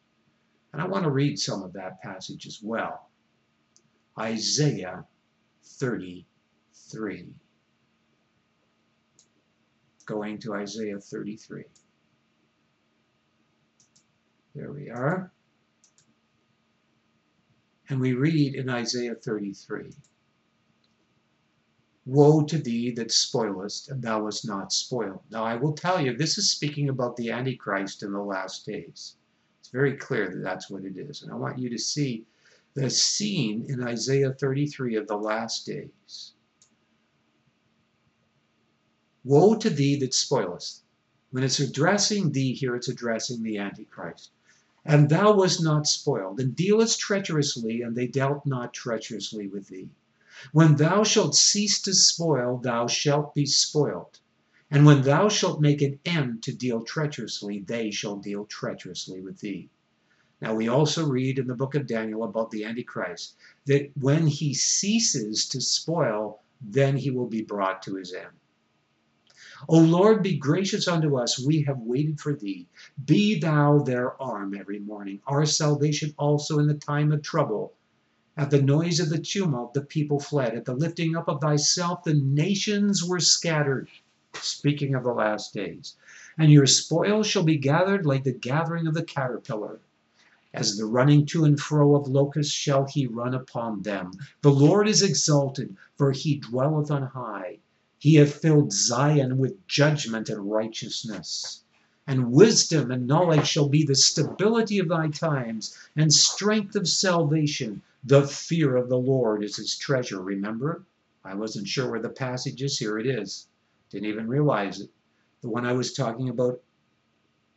And I want to read some of that passage as well. Isaiah 33. Going to Isaiah 33. There we are. And we read in Isaiah 33 Woe to thee that spoilest, and thou wast not spoiled. Now I will tell you, this is speaking about the Antichrist in the last days. It's very clear that that's what it is. And I want you to see the scene in Isaiah 33 of the last days. Woe to thee that spoilest. When it's addressing thee here, it's addressing the Antichrist. And thou wast not spoiled, and dealest treacherously, and they dealt not treacherously with thee. When thou shalt cease to spoil, thou shalt be spoiled. And when thou shalt make an end to deal treacherously, they shall deal treacherously with thee. Now, we also read in the book of Daniel about the Antichrist that when he ceases to spoil, then he will be brought to his end. O Lord, be gracious unto us. We have waited for thee. Be thou their arm every morning, our salvation also in the time of trouble. At the noise of the tumult, the people fled. At the lifting up of thyself, the nations were scattered. Speaking of the last days. And your spoil shall be gathered like the gathering of the caterpillar. As the running to and fro of locusts shall he run upon them. The Lord is exalted, for he dwelleth on high. He hath filled Zion with judgment and righteousness. And wisdom and knowledge shall be the stability of thy times, and strength of salvation. The fear of the Lord is his treasure. Remember? I wasn't sure where the passage is. Here it is. Didn't even realize it. The one I was talking about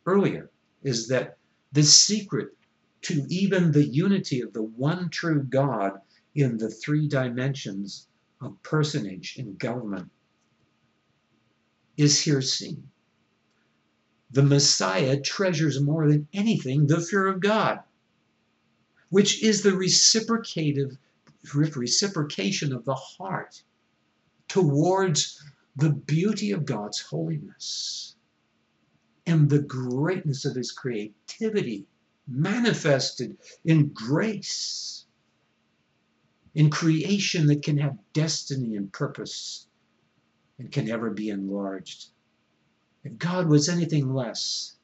earlier is that the secret to even the unity of the one true God in the three dimensions of personage and government is here seen. The Messiah treasures more than anything the fear of God which is the reciprocative reciprocation of the heart towards the beauty of God's holiness and the greatness of his creativity manifested in grace, in creation that can have destiny and purpose and can never be enlarged. If God was anything less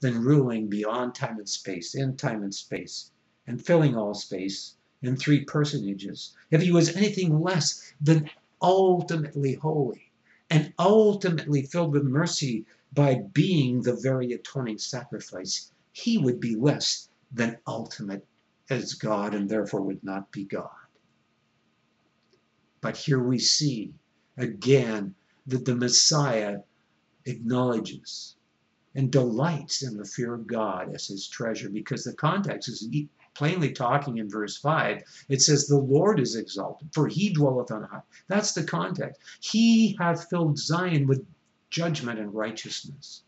than ruling beyond time and space, in time and space, and filling all space in three personages, if he was anything less than ultimately holy and ultimately filled with mercy by being the very atoning sacrifice, he would be less than ultimate as God and therefore would not be God. But here we see again that the Messiah acknowledges and delights in the fear of God as his treasure because the context is plainly talking in verse 5, it says, The Lord is exalted, for he dwelleth on high. That's the context. He hath filled Zion with judgment and righteousness.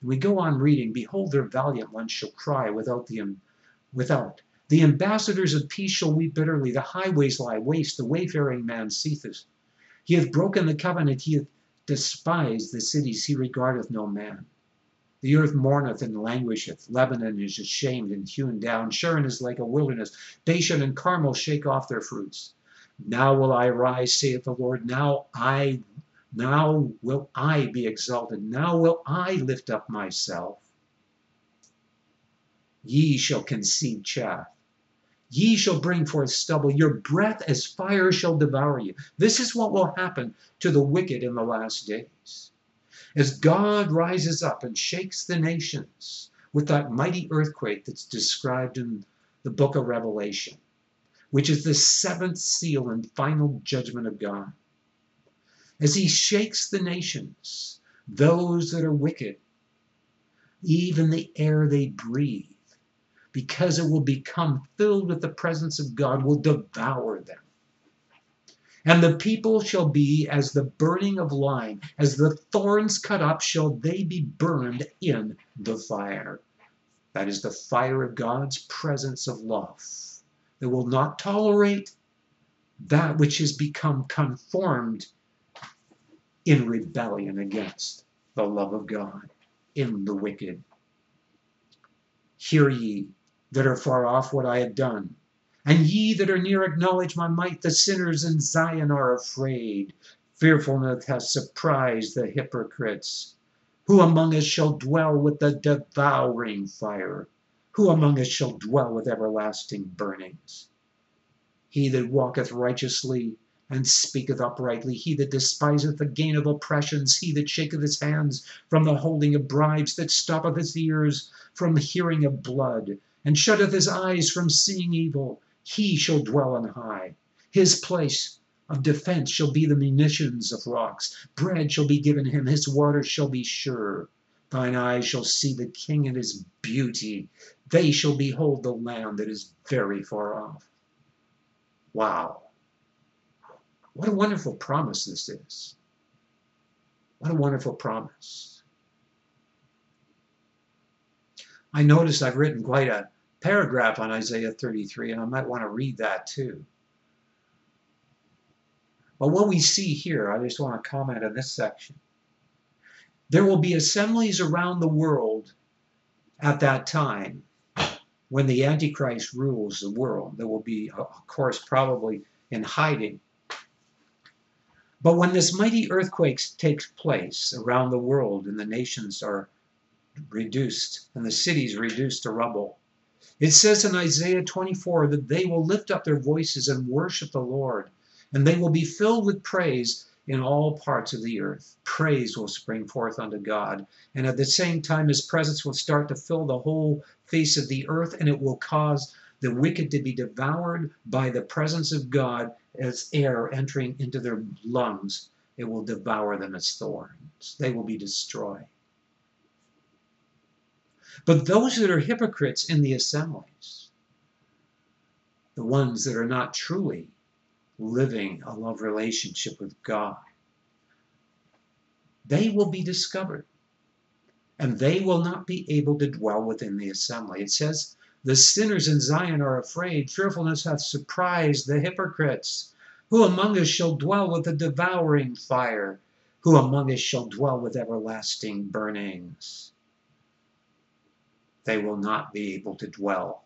And We go on reading, Behold, their valiant ones shall cry without the without. The ambassadors of peace shall weep bitterly. The highways lie waste. The wayfaring man seetheth. He hath broken the covenant. He hath despised the cities. He regardeth no man. The earth mourneth and languisheth. Lebanon is ashamed and hewn down. Sharon is like a wilderness. Bashan and Carmel shake off their fruits. Now will I rise, saith the Lord. Now I now will I be exalted. Now will I lift up myself. Ye shall conceive chaff. Ye shall bring forth stubble. Your breath as fire shall devour you. This is what will happen to the wicked in the last days. As God rises up and shakes the nations with that mighty earthquake that's described in the book of Revelation, which is the seventh seal and final judgment of God. As he shakes the nations, those that are wicked, even the air they breathe, because it will become filled with the presence of God, will devour them. And the people shall be as the burning of lime, as the thorns cut up, shall they be burned in the fire. That is the fire of God's presence of love that will not tolerate that which has become conformed in rebellion against the love of God in the wicked. Hear ye that are far off what I have done, and ye that are near acknowledge my might. The sinners in Zion are afraid. Fearfulness hath surprised the hypocrites. Who among us shall dwell with the devouring fire? Who among us shall dwell with everlasting burnings? He that walketh righteously and speaketh uprightly, he that despiseth the gain of oppressions, he that shaketh his hands from the holding of bribes, that stoppeth his ears from hearing of blood, and shutteth his eyes from seeing evil, he shall dwell on high. His place of defense shall be the munitions of rocks. Bread shall be given him, his water shall be sure. Thine eyes shall see the king in his beauty. They shall behold the land that is very far off. Wow. What a wonderful promise this is. What a wonderful promise. I notice I've written quite a paragraph on Isaiah 33, and I might want to read that too. But what we see here, I just want to comment on this section. There will be assemblies around the world at that time when the Antichrist rules the world. There will be, of course, probably in hiding. But when this mighty earthquake takes place around the world and the nations are reduced and the cities reduced to rubble, it says in Isaiah 24 that they will lift up their voices and worship the Lord, and they will be filled with praise in all parts of the earth. Praise will spring forth unto God. And at the same time, his presence will start to fill the whole face of the earth, and it will cause the wicked to be devoured by the presence of God as air entering into their lungs. It will devour them as thorns. They will be destroyed. But those that are hypocrites in the assemblies, the ones that are not truly living a love relationship with God, they will be discovered. And they will not be able to dwell within the assembly. It says, The sinners in Zion are afraid. Fearfulness hath surprised the hypocrites. Who among us shall dwell with the devouring fire? Who among us shall dwell with everlasting burnings? They will not be able to dwell.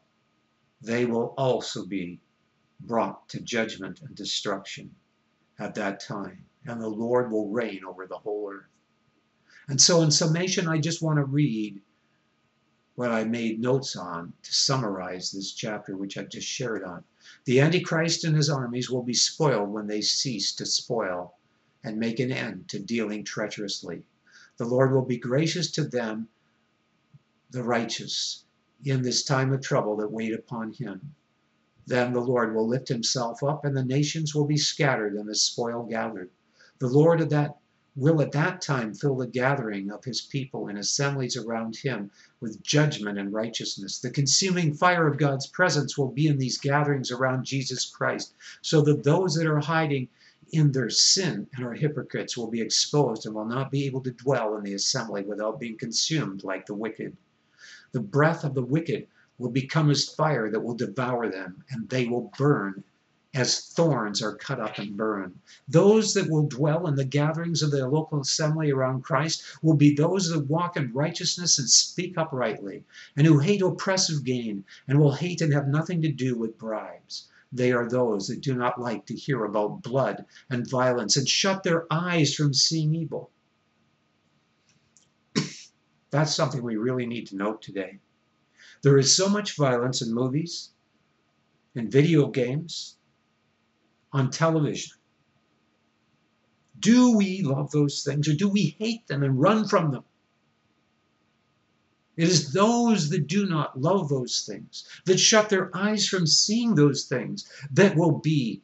They will also be brought to judgment and destruction at that time, and the Lord will reign over the whole earth. And so, in summation, I just want to read what I made notes on to summarize this chapter, which I've just shared on. The Antichrist and his armies will be spoiled when they cease to spoil and make an end to dealing treacherously. The Lord will be gracious to them, the righteous, in this time of trouble that wait upon him. Then the Lord will lift himself up, and the nations will be scattered, and the spoil gathered. The Lord of that will at that time fill the gathering of his people in assemblies around him with judgment and righteousness. The consuming fire of God's presence will be in these gatherings around Jesus Christ, so that those that are hiding in their sin and are hypocrites will be exposed and will not be able to dwell in the assembly without being consumed like the wicked. The breath of the wicked will become as fire that will devour them, and they will burn as thorns are cut up and burned. Those that will dwell in the gatherings of the local assembly around Christ will be those that walk in righteousness and speak uprightly, and who hate oppressive gain, and will hate and have nothing to do with bribes. They are those that do not like to hear about blood and violence and shut their eyes from seeing evil. That's something we really need to note today. There is so much violence in movies, in video games, on television. Do we love those things or do we hate them and run from them? It is those that do not love those things, that shut their eyes from seeing those things, that will be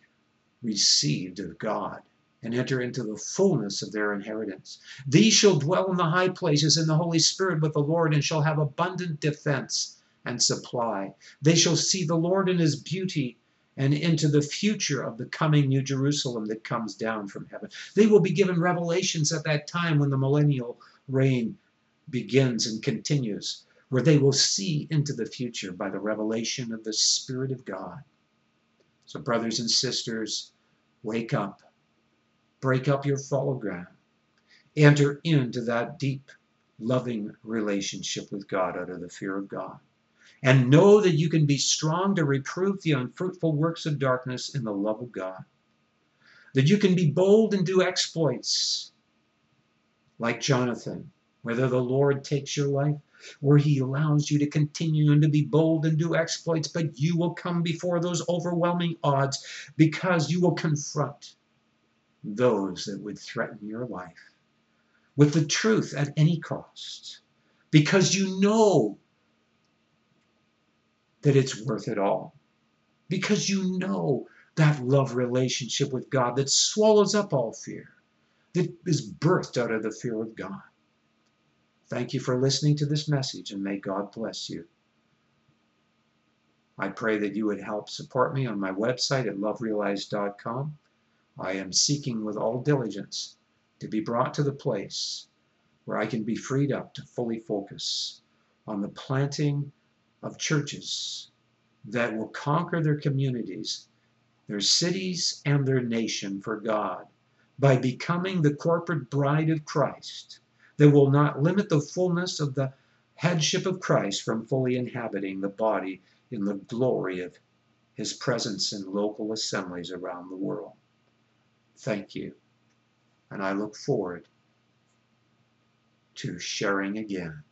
received of God and enter into the fullness of their inheritance. These shall dwell in the high places in the Holy Spirit with the Lord and shall have abundant defense and supply. They shall see the Lord in his beauty and into the future of the coming New Jerusalem that comes down from heaven. They will be given revelations at that time when the millennial reign begins and continues, where they will see into the future by the revelation of the Spirit of God. So, brothers and sisters, wake up, break up your ground, enter into that deep, loving relationship with God out of the fear of God and know that you can be strong to reprove the unfruitful works of darkness in the love of God. That you can be bold and do exploits like Jonathan, whether the Lord takes your life or he allows you to continue and to be bold and do exploits, but you will come before those overwhelming odds because you will confront those that would threaten your life with the truth at any cost because you know that it's worth it all. Because you know that love relationship with God that swallows up all fear, that is birthed out of the fear of God. Thank you for listening to this message and may God bless you. I pray that you would help support me on my website at loverealized.com. I am seeking with all diligence to be brought to the place where I can be freed up to fully focus on the planting of churches that will conquer their communities, their cities, and their nation for God by becoming the corporate bride of Christ that will not limit the fullness of the headship of Christ from fully inhabiting the body in the glory of his presence in local assemblies around the world. Thank you. And I look forward to sharing again.